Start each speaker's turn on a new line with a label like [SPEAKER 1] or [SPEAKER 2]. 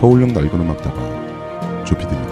[SPEAKER 1] 서울역 낡은 음악다방 조피디입니다.